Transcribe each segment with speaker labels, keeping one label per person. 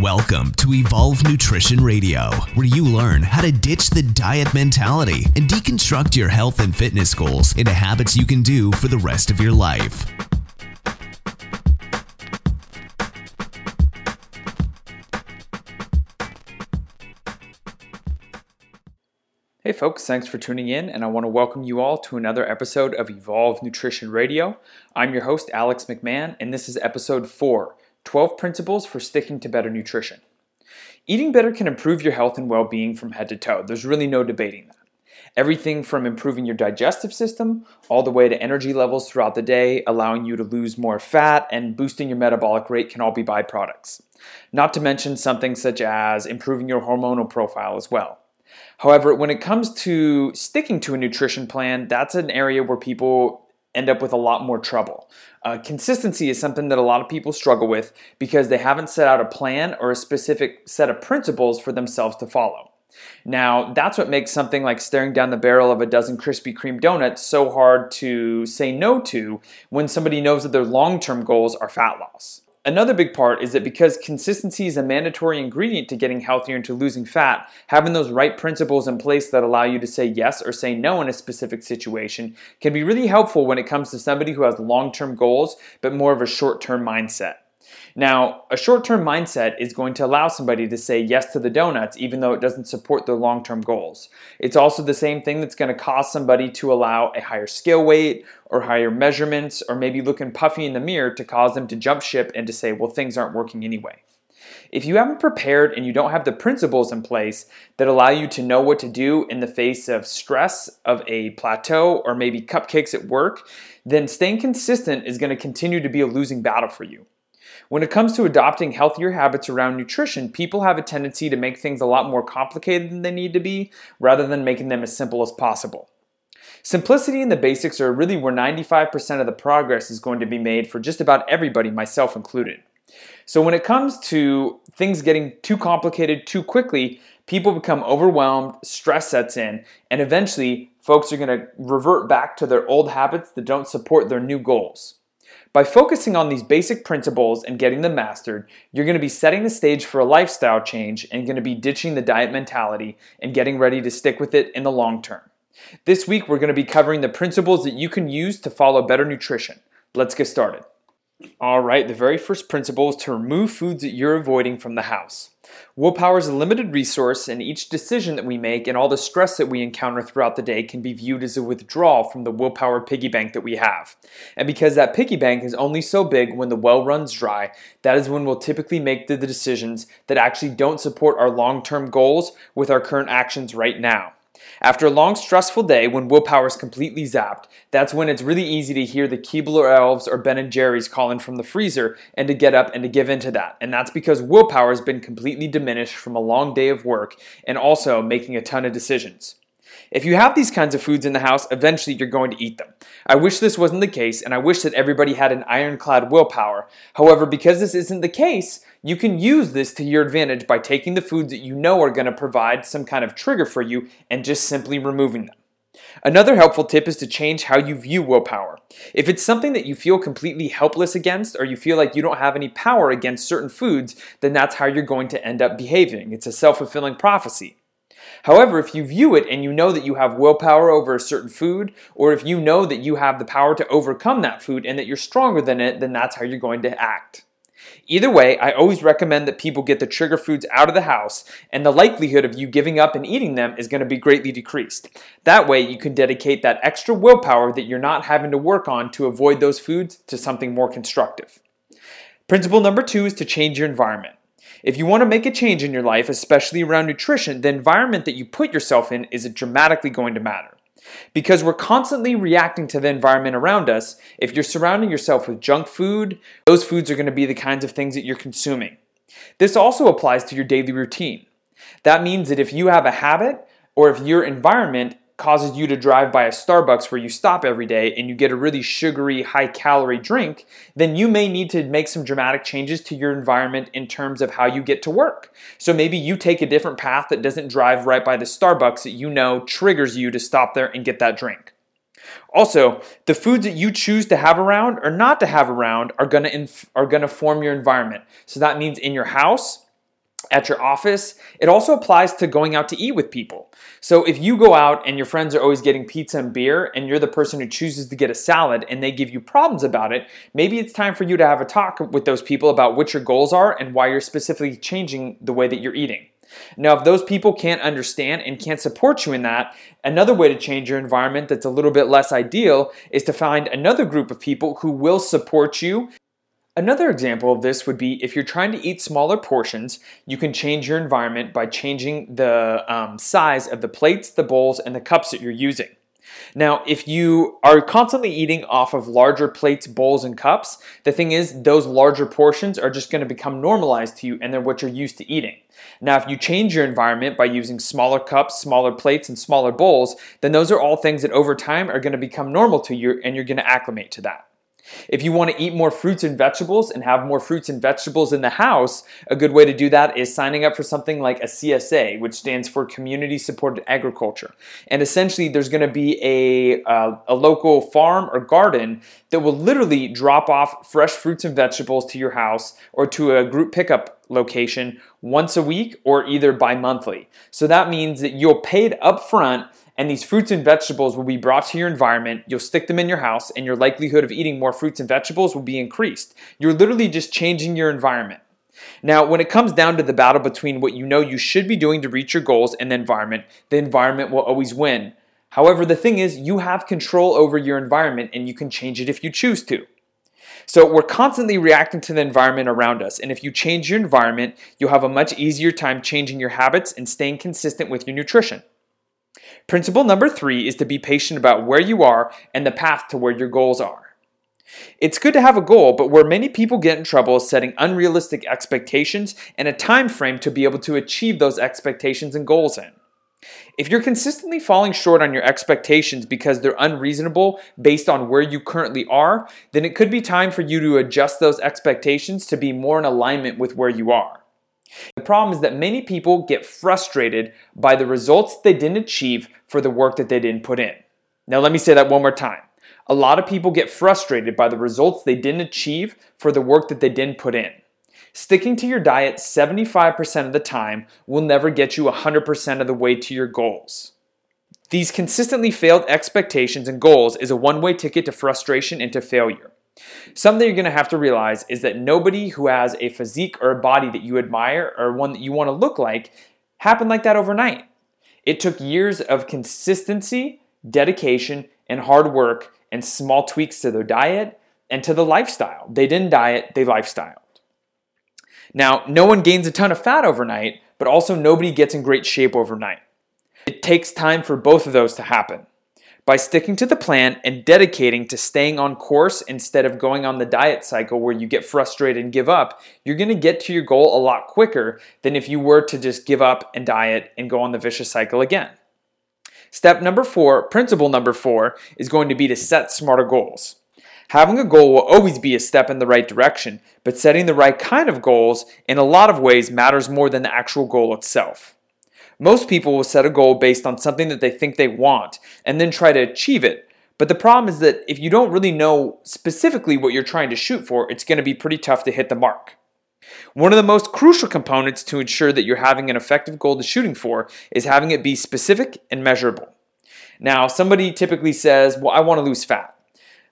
Speaker 1: Welcome to Evolve Nutrition Radio, where you learn how to ditch the diet mentality and deconstruct your health and fitness goals into habits you can do for the rest of your life.
Speaker 2: Hey folks, thanks for tuning in, and I want to welcome you all to another episode of Evolve Nutrition Radio. I'm your host, Alex McMahon, and this is episode 4 12 Principles for Sticking to Better Nutrition. Eating better can improve your health and well being from head to toe. There's really no debating that. Everything from improving your digestive system all the way to energy levels throughout the day, allowing you to lose more fat, and boosting your metabolic rate can all be byproducts. Not to mention something such as improving your hormonal profile as well. However, when it comes to sticking to a nutrition plan, that's an area where people end up with a lot more trouble. Uh, consistency is something that a lot of people struggle with because they haven't set out a plan or a specific set of principles for themselves to follow. Now, that's what makes something like staring down the barrel of a dozen Krispy Kreme donuts so hard to say no to when somebody knows that their long term goals are fat loss. Another big part is that because consistency is a mandatory ingredient to getting healthier and to losing fat, having those right principles in place that allow you to say yes or say no in a specific situation can be really helpful when it comes to somebody who has long term goals but more of a short term mindset. Now, a short term mindset is going to allow somebody to say yes to the donuts even though it doesn't support their long term goals. It's also the same thing that's going to cause somebody to allow a higher scale weight or higher measurements or maybe looking puffy in the mirror to cause them to jump ship and to say, well, things aren't working anyway. If you haven't prepared and you don't have the principles in place that allow you to know what to do in the face of stress, of a plateau, or maybe cupcakes at work, then staying consistent is going to continue to be a losing battle for you. When it comes to adopting healthier habits around nutrition, people have a tendency to make things a lot more complicated than they need to be rather than making them as simple as possible. Simplicity and the basics are really where 95% of the progress is going to be made for just about everybody, myself included. So, when it comes to things getting too complicated too quickly, people become overwhelmed, stress sets in, and eventually, folks are going to revert back to their old habits that don't support their new goals. By focusing on these basic principles and getting them mastered, you're going to be setting the stage for a lifestyle change and going to be ditching the diet mentality and getting ready to stick with it in the long term. This week, we're going to be covering the principles that you can use to follow better nutrition. Let's get started. All right, the very first principle is to remove foods that you're avoiding from the house. Willpower is a limited resource, and each decision that we make and all the stress that we encounter throughout the day can be viewed as a withdrawal from the willpower piggy bank that we have. And because that piggy bank is only so big when the well runs dry, that is when we'll typically make the decisions that actually don't support our long term goals with our current actions right now. After a long, stressful day when willpower is completely zapped, that's when it's really easy to hear the Keebler elves or Ben and Jerry's calling from the freezer and to get up and to give in to that. And that's because willpower has been completely diminished from a long day of work and also making a ton of decisions. If you have these kinds of foods in the house, eventually you're going to eat them. I wish this wasn't the case, and I wish that everybody had an ironclad willpower. However, because this isn't the case, you can use this to your advantage by taking the foods that you know are going to provide some kind of trigger for you and just simply removing them. Another helpful tip is to change how you view willpower. If it's something that you feel completely helpless against, or you feel like you don't have any power against certain foods, then that's how you're going to end up behaving. It's a self fulfilling prophecy. However, if you view it and you know that you have willpower over a certain food, or if you know that you have the power to overcome that food and that you're stronger than it, then that's how you're going to act. Either way, I always recommend that people get the trigger foods out of the house, and the likelihood of you giving up and eating them is going to be greatly decreased. That way, you can dedicate that extra willpower that you're not having to work on to avoid those foods to something more constructive. Principle number two is to change your environment. If you want to make a change in your life, especially around nutrition, the environment that you put yourself in is dramatically going to matter. Because we're constantly reacting to the environment around us, if you're surrounding yourself with junk food, those foods are going to be the kinds of things that you're consuming. This also applies to your daily routine. That means that if you have a habit or if your environment causes you to drive by a Starbucks where you stop every day and you get a really sugary, high calorie drink, then you may need to make some dramatic changes to your environment in terms of how you get to work. So maybe you take a different path that doesn't drive right by the Starbucks that you know triggers you to stop there and get that drink. Also, the foods that you choose to have around or not to have around are to inf- are to form your environment. So that means in your house, at your office, it also applies to going out to eat with people. So if you go out and your friends are always getting pizza and beer, and you're the person who chooses to get a salad and they give you problems about it, maybe it's time for you to have a talk with those people about what your goals are and why you're specifically changing the way that you're eating. Now, if those people can't understand and can't support you in that, another way to change your environment that's a little bit less ideal is to find another group of people who will support you Another example of this would be if you're trying to eat smaller portions, you can change your environment by changing the um, size of the plates, the bowls, and the cups that you're using. Now, if you are constantly eating off of larger plates, bowls, and cups, the thing is, those larger portions are just going to become normalized to you and they're what you're used to eating. Now, if you change your environment by using smaller cups, smaller plates, and smaller bowls, then those are all things that over time are going to become normal to you and you're going to acclimate to that. If you want to eat more fruits and vegetables and have more fruits and vegetables in the house, a good way to do that is signing up for something like a CSA, which stands for Community Supported Agriculture. And essentially, there's going to be a, uh, a local farm or garden that will literally drop off fresh fruits and vegetables to your house or to a group pickup location once a week or either bi monthly. So that means that you'll pay it up front and these fruits and vegetables will be brought to your environment. You'll stick them in your house, and your likelihood of eating more fruits and vegetables will be increased. You're literally just changing your environment. Now, when it comes down to the battle between what you know you should be doing to reach your goals and the environment, the environment will always win. However, the thing is, you have control over your environment and you can change it if you choose to. So, we're constantly reacting to the environment around us. And if you change your environment, you'll have a much easier time changing your habits and staying consistent with your nutrition. Principle number three is to be patient about where you are and the path to where your goals are. It's good to have a goal, but where many people get in trouble is setting unrealistic expectations and a time frame to be able to achieve those expectations and goals in. If you're consistently falling short on your expectations because they're unreasonable based on where you currently are, then it could be time for you to adjust those expectations to be more in alignment with where you are. The problem is that many people get frustrated by the results they didn't achieve for the work that they didn't put in. Now, let me say that one more time. A lot of people get frustrated by the results they didn't achieve for the work that they didn't put in. Sticking to your diet 75% of the time will never get you 100% of the way to your goals. These consistently failed expectations and goals is a one way ticket to frustration and to failure. Something you're going to have to realize is that nobody who has a physique or a body that you admire or one that you want to look like happened like that overnight. It took years of consistency, dedication, and hard work and small tweaks to their diet and to the lifestyle. They didn't diet, they lifestyled. Now, no one gains a ton of fat overnight, but also nobody gets in great shape overnight. It takes time for both of those to happen. By sticking to the plan and dedicating to staying on course instead of going on the diet cycle where you get frustrated and give up, you're going to get to your goal a lot quicker than if you were to just give up and diet and go on the vicious cycle again. Step number four, principle number four, is going to be to set smarter goals. Having a goal will always be a step in the right direction, but setting the right kind of goals in a lot of ways matters more than the actual goal itself. Most people will set a goal based on something that they think they want and then try to achieve it. But the problem is that if you don't really know specifically what you're trying to shoot for, it's going to be pretty tough to hit the mark. One of the most crucial components to ensure that you're having an effective goal to shooting for is having it be specific and measurable. Now, somebody typically says, Well, I want to lose fat.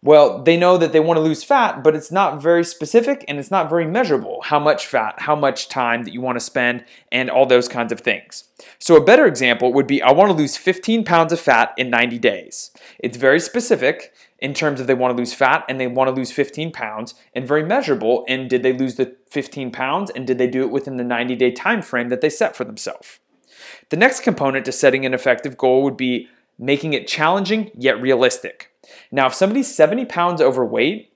Speaker 2: Well, they know that they want to lose fat, but it's not very specific and it's not very measurable. How much fat, how much time that you want to spend, and all those kinds of things. So, a better example would be I want to lose 15 pounds of fat in 90 days. It's very specific in terms of they want to lose fat and they want to lose 15 pounds, and very measurable in did they lose the 15 pounds and did they do it within the 90 day time frame that they set for themselves. The next component to setting an effective goal would be making it challenging yet realistic. Now, if somebody's 70 pounds overweight,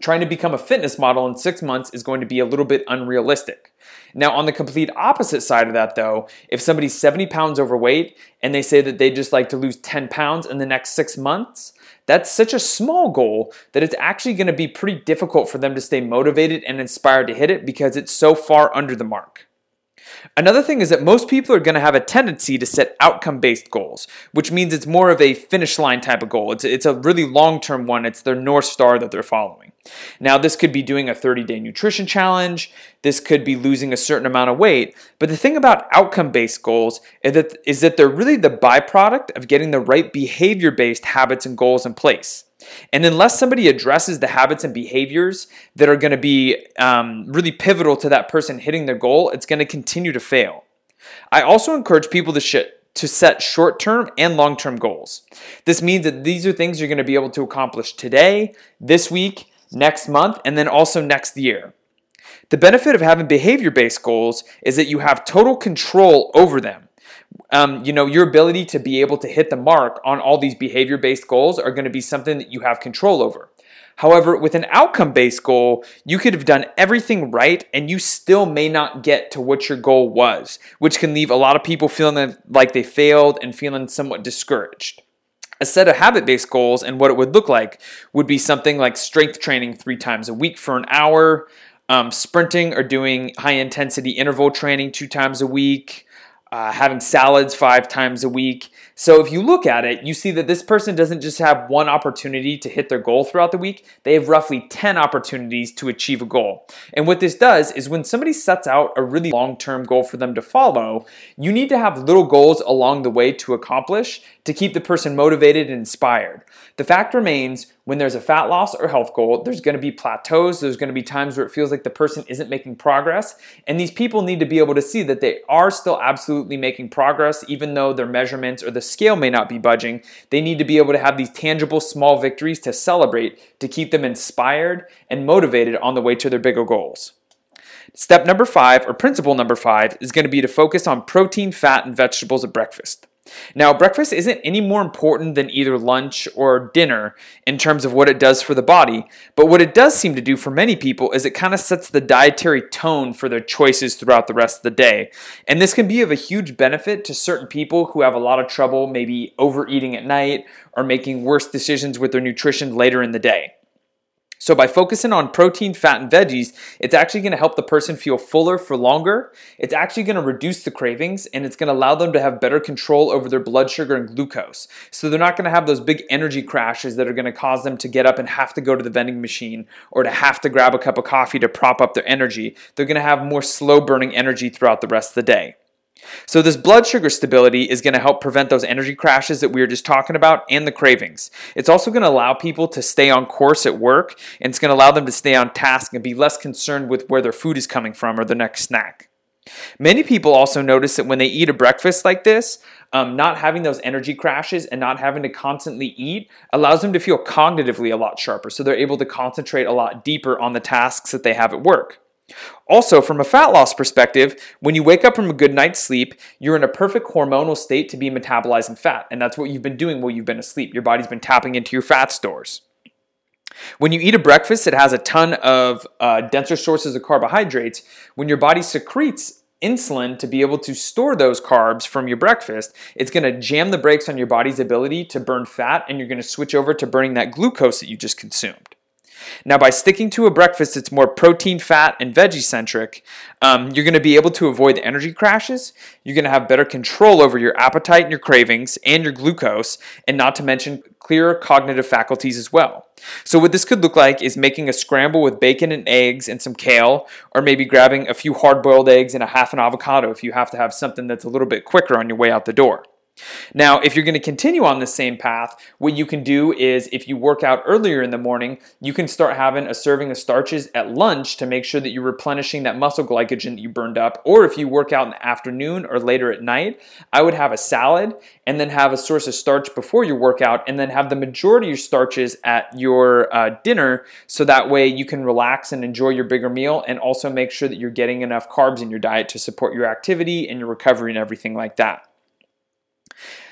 Speaker 2: trying to become a fitness model in six months is going to be a little bit unrealistic. Now, on the complete opposite side of that, though, if somebody's 70 pounds overweight and they say that they just like to lose 10 pounds in the next six months, that's such a small goal that it's actually going to be pretty difficult for them to stay motivated and inspired to hit it because it's so far under the mark. Another thing is that most people are going to have a tendency to set outcome based goals, which means it's more of a finish line type of goal. It's, it's a really long term one, it's their North Star that they're following. Now, this could be doing a 30 day nutrition challenge, this could be losing a certain amount of weight. But the thing about outcome based goals is that, is that they're really the byproduct of getting the right behavior based habits and goals in place. And unless somebody addresses the habits and behaviors that are going to be um, really pivotal to that person hitting their goal, it's going to continue to fail. I also encourage people to to set short term and long term goals. This means that these are things you're going to be able to accomplish today, this week, next month, and then also next year. The benefit of having behavior based goals is that you have total control over them um, you know, your ability to be able to hit the mark on all these behavior based goals are going to be something that you have control over. However, with an outcome based goal, you could have done everything right and you still may not get to what your goal was, which can leave a lot of people feeling like they failed and feeling somewhat discouraged. A set of habit based goals and what it would look like would be something like strength training three times a week for an hour, um, sprinting or doing high intensity interval training two times a week uh, having salads five times a week. So if you look at it, you see that this person doesn't just have one opportunity to hit their goal throughout the week, they have roughly 10 opportunities to achieve a goal. And what this does is when somebody sets out a really long term goal for them to follow, you need to have little goals along the way to accomplish to keep the person motivated and inspired. The fact remains when there's a fat loss or health goal, there's to be plateaus. There's to be times where it feels like the person isn't making progress. And these people need to be able to see that they are still absolutely making progress, even though their measurements or the scale may not be budging. They need to be able to have these tangible small victories to celebrate to keep them inspired and motivated on the way to their bigger goals. Step number five, or principle number five, is going to be to focus on protein, fat, and vegetables at breakfast. Now, breakfast isn't any more important than either lunch or dinner in terms of what it does for the body, but what it does seem to do for many people is it kind of sets the dietary tone for their choices throughout the rest of the day. And this can be of a huge benefit to certain people who have a lot of trouble maybe overeating at night or making worse decisions with their nutrition later in the day. So by focusing on protein, fat, and veggies, it's actually going to help the person feel fuller for longer. It's actually going to reduce the cravings and it's going to allow them to have better control over their blood sugar and glucose. So they're not going to have those big energy crashes that are going to cause them to get up and have to go to the vending machine or to have to grab a cup of coffee to prop up their energy. They're going to have more slow burning energy throughout the rest of the day. So, this blood sugar stability is going to help prevent those energy crashes that we were just talking about and the cravings. It's also going to allow people to stay on course at work and it's going to allow them to stay on task and be less concerned with where their food is coming from or the next snack. Many people also notice that when they eat a breakfast like this, um, not having those energy crashes and not having to constantly eat allows them to feel cognitively a lot sharper. So they're able to concentrate a lot deeper on the tasks that they have at work. Also, from a fat loss perspective, when you wake up from a good night's sleep, you're in a perfect hormonal state to be metabolizing fat. And that's what you've been doing while you've been asleep. Your body's been tapping into your fat stores. When you eat a breakfast that has a ton of uh, denser sources of carbohydrates, when your body secretes insulin to be able to store those carbs from your breakfast, it's going to jam the brakes on your body's ability to burn fat and you're going to switch over to burning that glucose that you just consumed. Now, by sticking to a breakfast that's more protein, fat, and veggie centric, um, you're going to be able to avoid energy crashes. You're going to have better control over your appetite and your cravings and your glucose, and not to mention clearer cognitive faculties as well. So, what this could look like is making a scramble with bacon and eggs and some kale, or maybe grabbing a few hard boiled eggs and a half an avocado if you have to have something that's a little bit quicker on your way out the door. Now, if you're going to continue on the same path, what you can do is if you work out earlier in the morning, you can start having a serving of starches at lunch to make sure that you're replenishing that muscle glycogen that you burned up. Or if you work out in the afternoon or later at night, I would have a salad and then have a source of starch before your workout and then have the majority of your starches at your uh, dinner so that way you can relax and enjoy your bigger meal and also make sure that you're getting enough carbs in your diet to support your activity and your recovery and everything like that.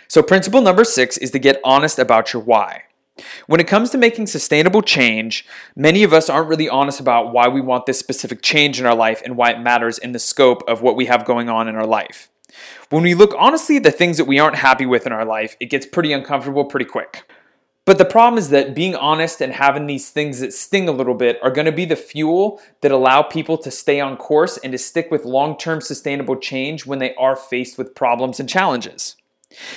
Speaker 2: So, principle number six is to get honest about your why. When it comes to making sustainable change, many of us aren't really honest about why we want this specific change in our life and why it matters in the scope of what we have going on in our life. When we look honestly at the things that we aren't happy with in our life, it gets pretty uncomfortable pretty quick. But the problem is that being honest and having these things that sting a little bit are going to be the fuel that allow people to stay on course and to stick with long term sustainable change when they are faced with problems and challenges.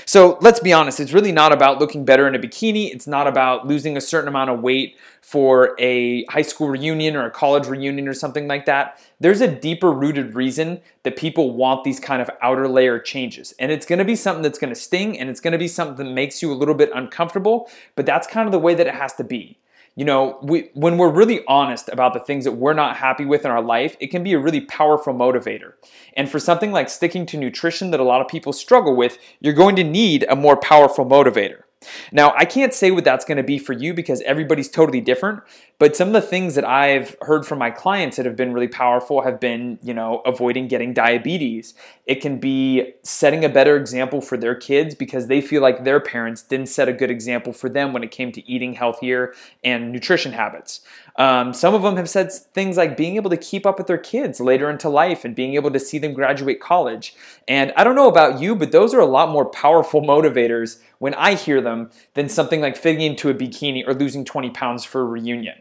Speaker 2: So let's be honest, it's really not about looking better in a bikini. It's not about losing a certain amount of weight for a high school reunion or a college reunion or something like that. There's a deeper rooted reason that people want these kind of outer layer changes. And it's gonna be something that's gonna sting and it's gonna be something that makes you a little bit uncomfortable, but that's kind of the way that it has to be you know, we, when we're really honest about the things that we're not happy with in our life, it can be a really powerful motivator. And for something like sticking to nutrition that a lot of people struggle with, you're going to need a more powerful motivator. Now, I can't say what that's going to be for you because everybody's totally different, but some of the things that I've heard from my clients that have been really powerful have been, you know, avoiding getting diabetes. It can be setting a better example for their kids because they feel like their parents didn't set a good example for them when it came to eating healthier and nutrition habits. Um, some of them have said things like being able to keep up with their kids later into life and being able to see them graduate college. And I don't know about you, but those are a lot more powerful motivators when I hear them than something like fitting into a bikini or losing 20 pounds for a reunion.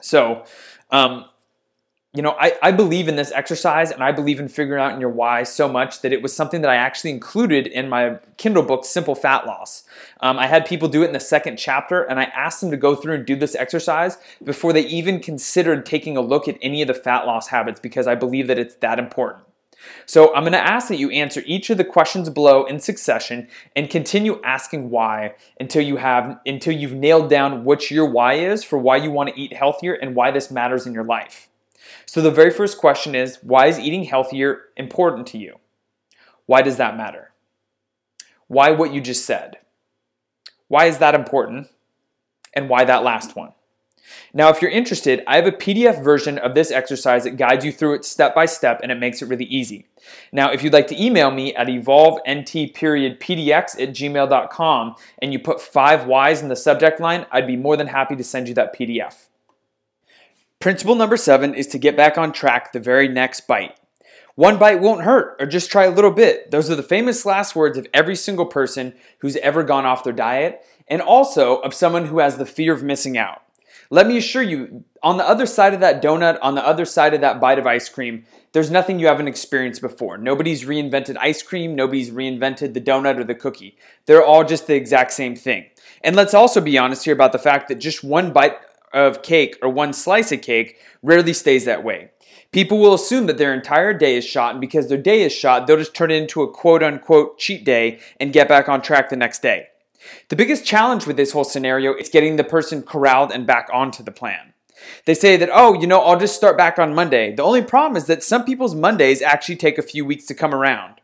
Speaker 2: So, um, you know, I, I believe in this exercise and I believe in figuring out in your why so much that it was something that I actually included in my Kindle book, Simple Fat Loss. Um, I had people do it in the second chapter and I asked them to go through and do this exercise before they even considered taking a look at any of the fat loss habits because I believe that it's that important. So I'm going to ask that you answer each of the questions below in succession and continue asking why until you have until you've nailed down what your why is for why you want to eat healthier and why this matters in your life. So the very first question is why is eating healthier important to you? Why does that matter? Why what you just said? Why is that important? And why that last one? Now, if you're interested, I have a PDF version of this exercise that guides you through it step by step and it makes it really easy. Now, if you'd like to email me at evolvent period pdx at gmail.com and you put five Y's in the subject line, I'd be more than happy to send you that PDF. Principle number seven is to get back on track the very next bite. One bite won't hurt, or just try a little bit. Those are the famous last words of every single person who's ever gone off their diet, and also of someone who has the fear of missing out. Let me assure you, on the other side of that donut, on the other side of that bite of ice cream, there's nothing you haven't experienced before. Nobody's reinvented ice cream, nobody's reinvented the donut or the cookie. They're all just the exact same thing. And let's also be honest here about the fact that just one bite of cake or one slice of cake rarely stays that way. People will assume that their entire day is shot, and because their day is shot, they'll just turn it into a quote unquote cheat day and get back on track the next day. The biggest challenge with this whole scenario is getting the person corralled and back onto the plan. They say that, oh, you know, I'll just start back on Monday. The only problem is that some people's Mondays actually take a few weeks to come around.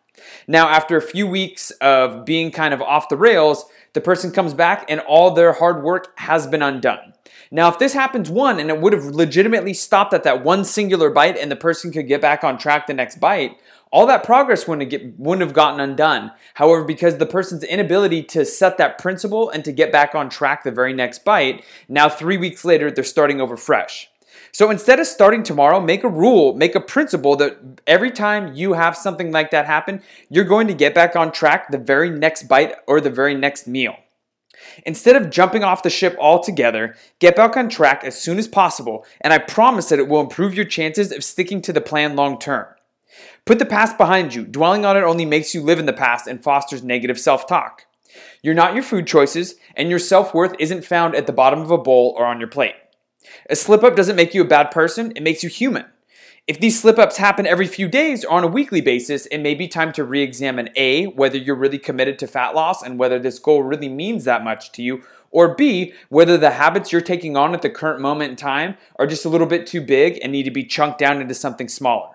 Speaker 2: Now, after a few weeks of being kind of off the rails, the person comes back and all their hard work has been undone. Now, if this happens one and it would have legitimately stopped at that one singular bite and the person could get back on track the next bite, all that progress wouldn't get, wouldn't have gotten undone. However, because the person's inability to set that principle and to get back on track the very next bite, now three weeks later, they're starting over fresh. So instead of starting tomorrow, make a rule, make a principle that every time you have something like that happen, you're going to get back on track the very next bite or the very next meal. Instead of jumping off the ship altogether, get back on track as soon as possible, and I promise that it will improve your chances of sticking to the plan long term. Put the past behind you. Dwelling on it only makes you live in the past and fosters negative self talk. You're not your food choices, and your self worth isn't found at the bottom of a bowl or on your plate. A slip up doesn't make you a bad person, it makes you human. If these slip ups happen every few days or on a weekly basis, it may be time to re examine A, whether you're really committed to fat loss and whether this goal really means that much to you, or B, whether the habits you're taking on at the current moment in time are just a little bit too big and need to be chunked down into something smaller.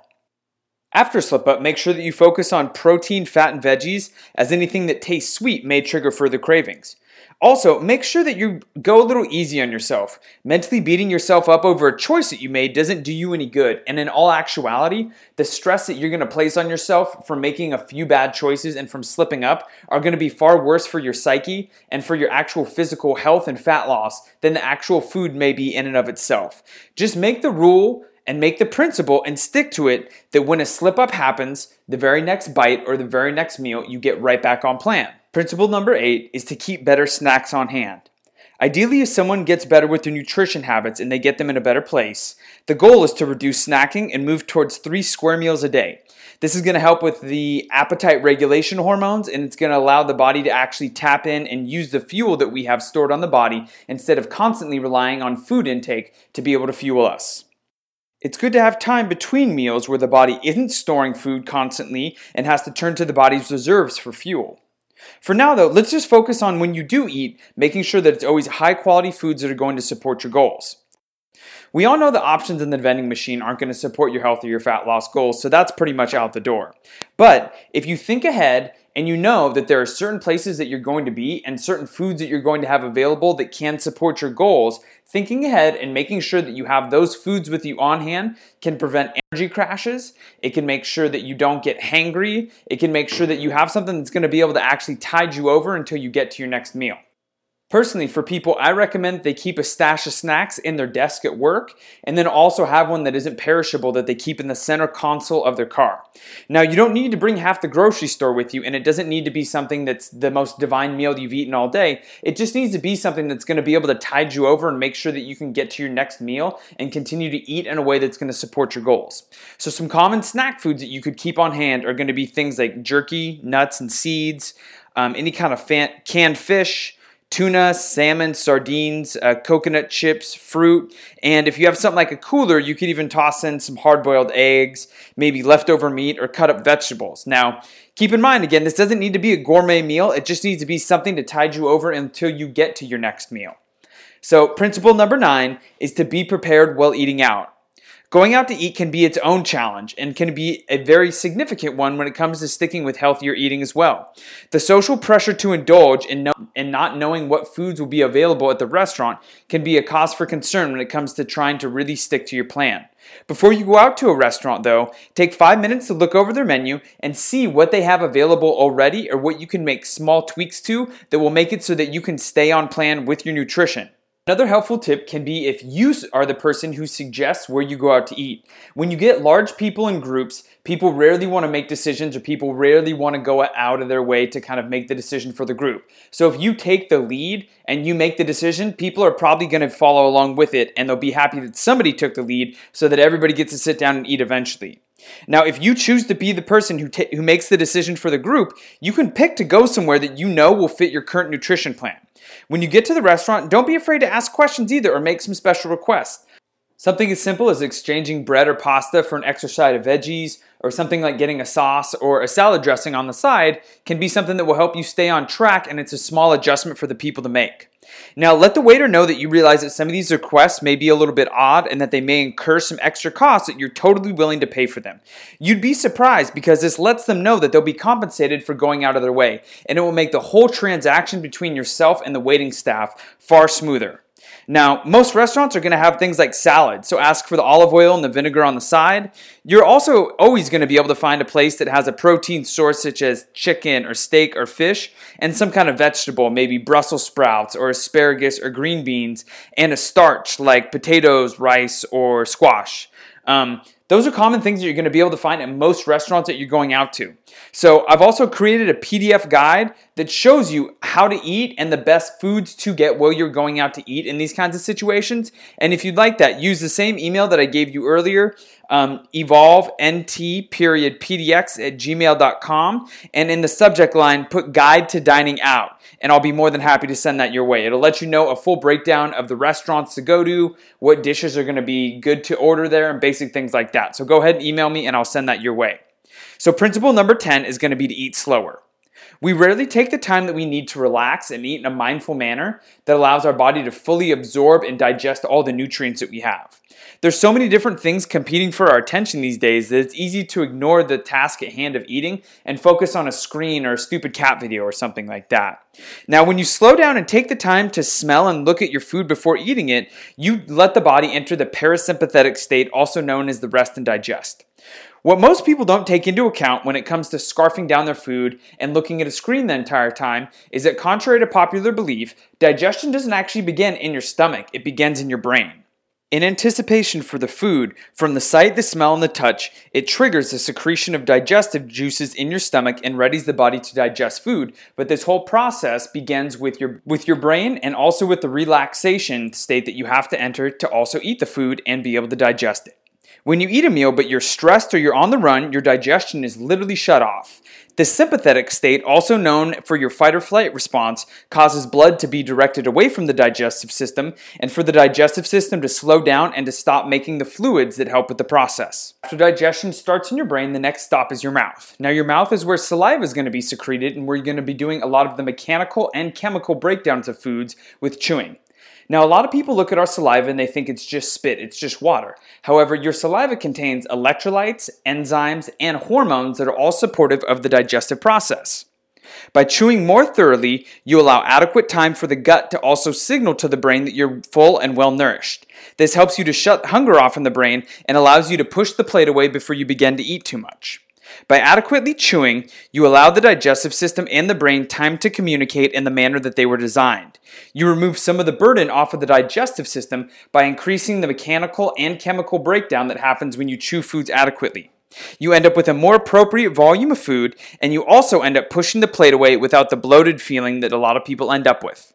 Speaker 2: After a slip up, make sure that you focus on protein, fat, and veggies, as anything that tastes sweet may trigger further cravings. Also, make sure that you go a little easy on yourself. Mentally beating yourself up over a choice that you made doesn't do you any good. And in all actuality, the stress that you're gonna place on yourself from making a few bad choices and from slipping up are gonna be far worse for your psyche and for your actual physical health and fat loss than the actual food may be in and of itself. Just make the rule and make the principle and stick to it that when a slip up happens, the very next bite or the very next meal, you get right back on plan. Principle number eight is to keep better snacks on hand. Ideally, if someone gets better with their nutrition habits and they get them in a better place, the goal is to reduce snacking and move towards three square meals a day. This is going to help with the appetite regulation hormones and it's going to allow the body to actually tap in and use the fuel that we have stored on the body instead of constantly relying on food intake to be able to fuel us. It's good to have time between meals where the body isn't storing food constantly and has to turn to the body's reserves for fuel. For now, though, let's just focus on when you do eat, making sure that it's always high quality foods that are going to support your goals. We all know the options in the vending machine aren't going to support your health or your fat loss goals, so that's pretty much out the door. But if you think ahead and you know that there are certain places that you're going to be and certain foods that you're going to have available that can support your goals, thinking ahead and making sure that you have those foods with you on hand can prevent energy crashes. It can make sure that you don't get hangry. It can make sure that you have something that's going to be able to actually tide you over until you get to your next meal. Personally, for people, I recommend they keep a stash of snacks in their desk at work and then also have one that isn't perishable that they keep in the center console of their car. Now, you don't need to bring half the grocery store with you and it doesn't need to be something that's the most divine meal you've eaten all day. It just needs to be something that's going to be able to tide you over and make sure that you can get to your next meal and continue to eat in a way that's going to support your goals. So, some common snack foods that you could keep on hand are going to be things like jerky, nuts and seeds, um, any kind of fan- canned fish tuna, salmon, sardines, uh, coconut chips, fruit, and if you have something like a cooler, you could even toss in some hard boiled eggs, maybe leftover meat, or cut up vegetables. Now, keep in mind again, this doesn't need to be a gourmet meal, it just needs to be something to tide you over until you get to your next meal. So, principle number nine is to be prepared while eating out. Going out to eat can be its own challenge and can be a very significant one when it comes to sticking with healthier eating as well. The social pressure to indulge in, no- in not knowing what foods will be available at the restaurant can be a cause for concern when it comes to trying to really stick to your plan. Before you go out to a restaurant, though, take five minutes to look over their menu and see what they have available already or what you can make small tweaks to that will make it so that you can stay on plan with your nutrition. Another helpful tip can be if you are the person who suggests where you go out to eat. When you get large people in groups, people rarely want to make decisions or people rarely want to go out of their way to kind of make the decision for the group. So if you take the lead and you make the decision, people are probably going to follow along with it and they'll be happy that somebody took the lead so that everybody gets to sit down and eat eventually. Now, if you choose to be the person who, ta- who makes the decision for the group, you can pick to go somewhere that you know will fit your current nutrition plan. When you get to the restaurant, don't be afraid to ask questions either or make some special requests. Something as simple as exchanging bread or pasta for an extra side of veggies, or something like getting a sauce or a salad dressing on the side, can be something that will help you stay on track and it's a small adjustment for the people to make. Now, let the waiter know that you realize that some of these requests may be a little bit odd and that they may incur some extra costs that you're totally willing to pay for them. You'd be surprised because this lets them know that they'll be compensated for going out of their way, and it will make the whole transaction between yourself and the waiting staff far smoother. Now, most restaurants are going to have things like salad, so ask for the olive oil and the vinegar on the side. You're also always going to be able to find a place that has a protein source such as chicken or steak or fish, and some kind of vegetable, maybe Brussels sprouts or asparagus or green beans, and a starch like potatoes, rice, or squash. Um, those are common things that you're going to be able to find at most restaurants that you're going out to. So, I've also created a PDF guide that shows you how to eat and the best foods to get while you're going out to eat in these kinds of situations. And if you'd like that, use the same email that I gave you earlier, um, evolvent period pdx at gmail.com. And in the subject line, put guide to dining out. And I'll be more than happy to send that your way. It'll let you know a full breakdown of the restaurants to go to, what dishes are going to be good to order there, and basic things like that. So go ahead and email me and I'll send that your way. So, principle number 10 is going to be to eat slower. We rarely take the time that we need to relax and eat in a mindful manner that allows our body to fully absorb and digest all the nutrients that we have. There's so many different things competing for our attention these days that it's easy to ignore the task at hand of eating and focus on a screen or a stupid cat video or something like that. Now, when you slow down and take the time to smell and look at your food before eating it, you let the body enter the parasympathetic state, also known as the rest and digest. What most people don't take into account when it comes to scarfing down their food and looking at a screen the entire time is that, contrary to popular belief, digestion doesn't actually begin in your stomach, it begins in your brain. In anticipation for the food, from the sight, the smell, and the touch, it triggers the secretion of digestive juices in your stomach and readies the body to digest food. But this whole process begins with your with your brain and also with the relaxation state that you have to enter to also eat the food and be able to digest it. When you eat a meal but you're stressed or you're on the run, your digestion is literally shut off. The sympathetic state, also known for your fight or flight response, causes blood to be directed away from the digestive system and for the digestive system to slow down and to stop making the fluids that help with the process. After digestion starts in your brain, the next stop is your mouth. Now, your mouth is where saliva is going to be secreted and where you're going to be doing a lot of the mechanical and chemical breakdowns of foods with chewing. Now, a lot of people look at our saliva and they think it's just spit, it's just water. However, your saliva contains electrolytes, enzymes, and hormones that are all supportive of the digestive process. By chewing more thoroughly, you allow adequate time for the gut to also signal to the brain that you're full and well nourished. This helps you to shut hunger off in the brain and allows you to push the plate away before you begin to eat too much. By adequately chewing, you allow the digestive system and the brain time to communicate in the manner that they were designed. You remove some of the burden off of the digestive system by increasing the mechanical and chemical breakdown that happens when you chew foods adequately. You end up with a more appropriate volume of food, and you also end up pushing the plate away without the bloated feeling that a lot of people end up with.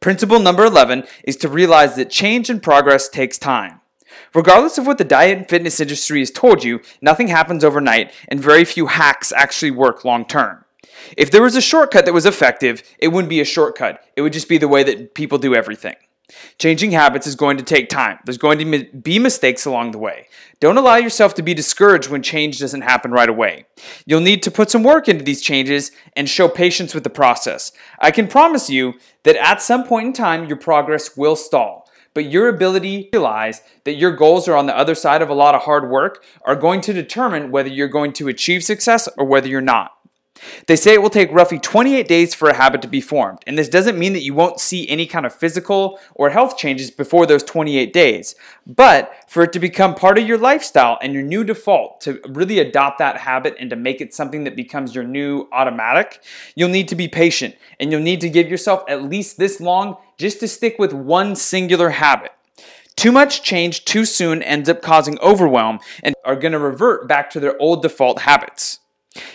Speaker 2: Principle number 11 is to realize that change and progress takes time. Regardless of what the diet and fitness industry has told you, nothing happens overnight, and very few hacks actually work long term. If there was a shortcut that was effective, it wouldn't be a shortcut. It would just be the way that people do everything. Changing habits is going to take time. There's going to be mistakes along the way. Don't allow yourself to be discouraged when change doesn't happen right away. You'll need to put some work into these changes and show patience with the process. I can promise you that at some point in time, your progress will stall but your ability to realize that your goals are on the other side of a lot of hard work are going to determine whether you're going to achieve success or whether you're not. They say it will take roughly 28 days for a habit to be formed, and this doesn't mean that you won't see any kind of physical or health changes before those 28 days. But for it to become part of your lifestyle and your new default, to really adopt that habit and to make it something that becomes your new automatic, you'll need to be patient and you'll need to give yourself at least this long just to stick with one singular habit. Too much change too soon ends up causing overwhelm and are going to revert back to their old default habits.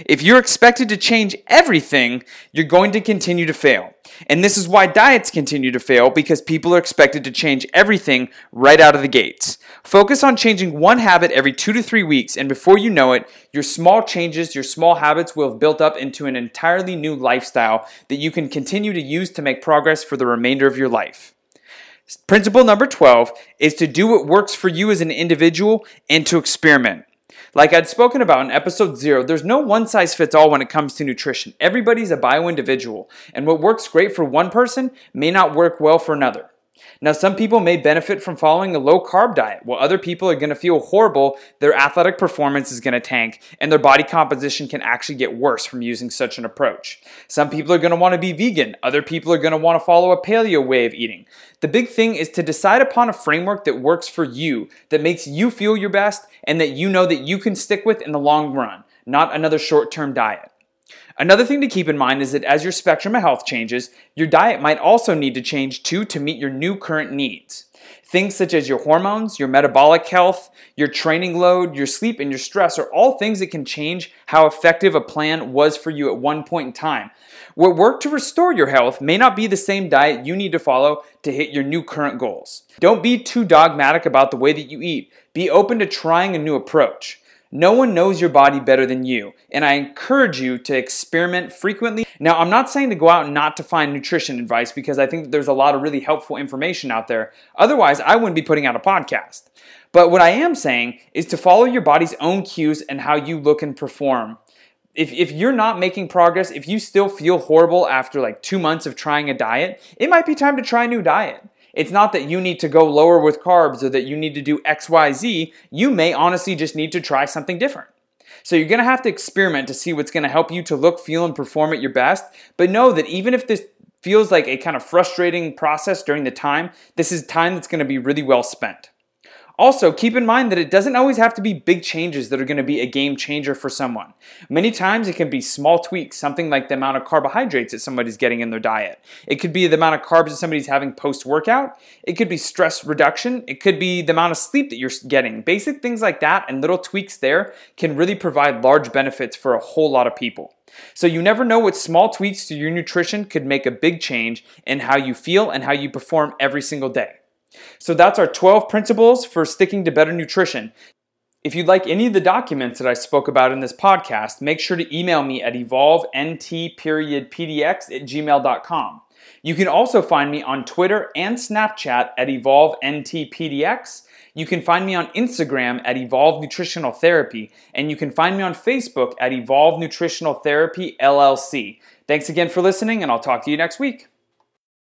Speaker 2: If you're expected to change everything, you're going to continue to fail. And this is why diets continue to fail because people are expected to change everything right out of the gates. Focus on changing one habit every two to three weeks, and before you know it, your small changes, your small habits will have built up into an entirely new lifestyle that you can continue to use to make progress for the remainder of your life. Principle number 12 is to do what works for you as an individual and to experiment. Like I'd spoken about in episode zero, there's no one size fits all when it comes to nutrition. Everybody's a bio individual, and what works great for one person may not work well for another. Now, some people may benefit from following a low carb diet, while other people are going to feel horrible, their athletic performance is going to tank, and their body composition can actually get worse from using such an approach. Some people are going to want to be vegan, other people are going to want to follow a paleo way of eating. The big thing is to decide upon a framework that works for you, that makes you feel your best, and that you know that you can stick with in the long run, not another short term diet. Another thing to keep in mind is that as your spectrum of health changes, your diet might also need to change too to meet your new current needs. Things such as your hormones, your metabolic health, your training load, your sleep, and your stress are all things that can change how effective a plan was for you at one point in time. What worked to restore your health may not be the same diet you need to follow to hit your new current goals. Don't be too dogmatic about the way that you eat. Be open to trying a new approach. No one knows your body better than you, and I encourage you to experiment frequently. Now, I'm not saying to go out and not to find nutrition advice because I think there's a lot of really helpful information out there. Otherwise, I wouldn't be putting out a podcast. But what I am saying is to follow your body's own cues and how you look and perform. If, if you're not making progress, if you still feel horrible after like two months of trying a diet, it might be time to try a new diet. It's not that you need to go lower with carbs or that you need to do XYZ. You may honestly just need to try something different. So you're going to have to experiment to see what's going to help you to look, feel, and perform at your best. But know that even if this feels like a kind of frustrating process during the time, this is time that's going to be really well spent. Also, keep in mind that it doesn't always have to be big changes that are going to be a game changer for someone. Many times it can be small tweaks, something like the amount of carbohydrates that somebody's getting in their diet. It could be the amount of carbs that somebody's having post workout. It could be stress reduction. It could be the amount of sleep that you're getting. Basic things like that and little tweaks there can really provide large benefits for a whole lot of people. So you never know what small tweaks to your nutrition could make a big change in how you feel and how you perform every single day. So that's our 12 principles for sticking to better nutrition. If you'd like any of the documents that I spoke about in this podcast, make sure to email me at evolvent.pdx at gmail.com. You can also find me on Twitter and Snapchat at evolventpdx. You can find me on Instagram at Evolve Nutritional Therapy, and you can find me on Facebook at Evolve Nutritional Therapy LLC. Thanks again for listening, and I'll talk to you next week.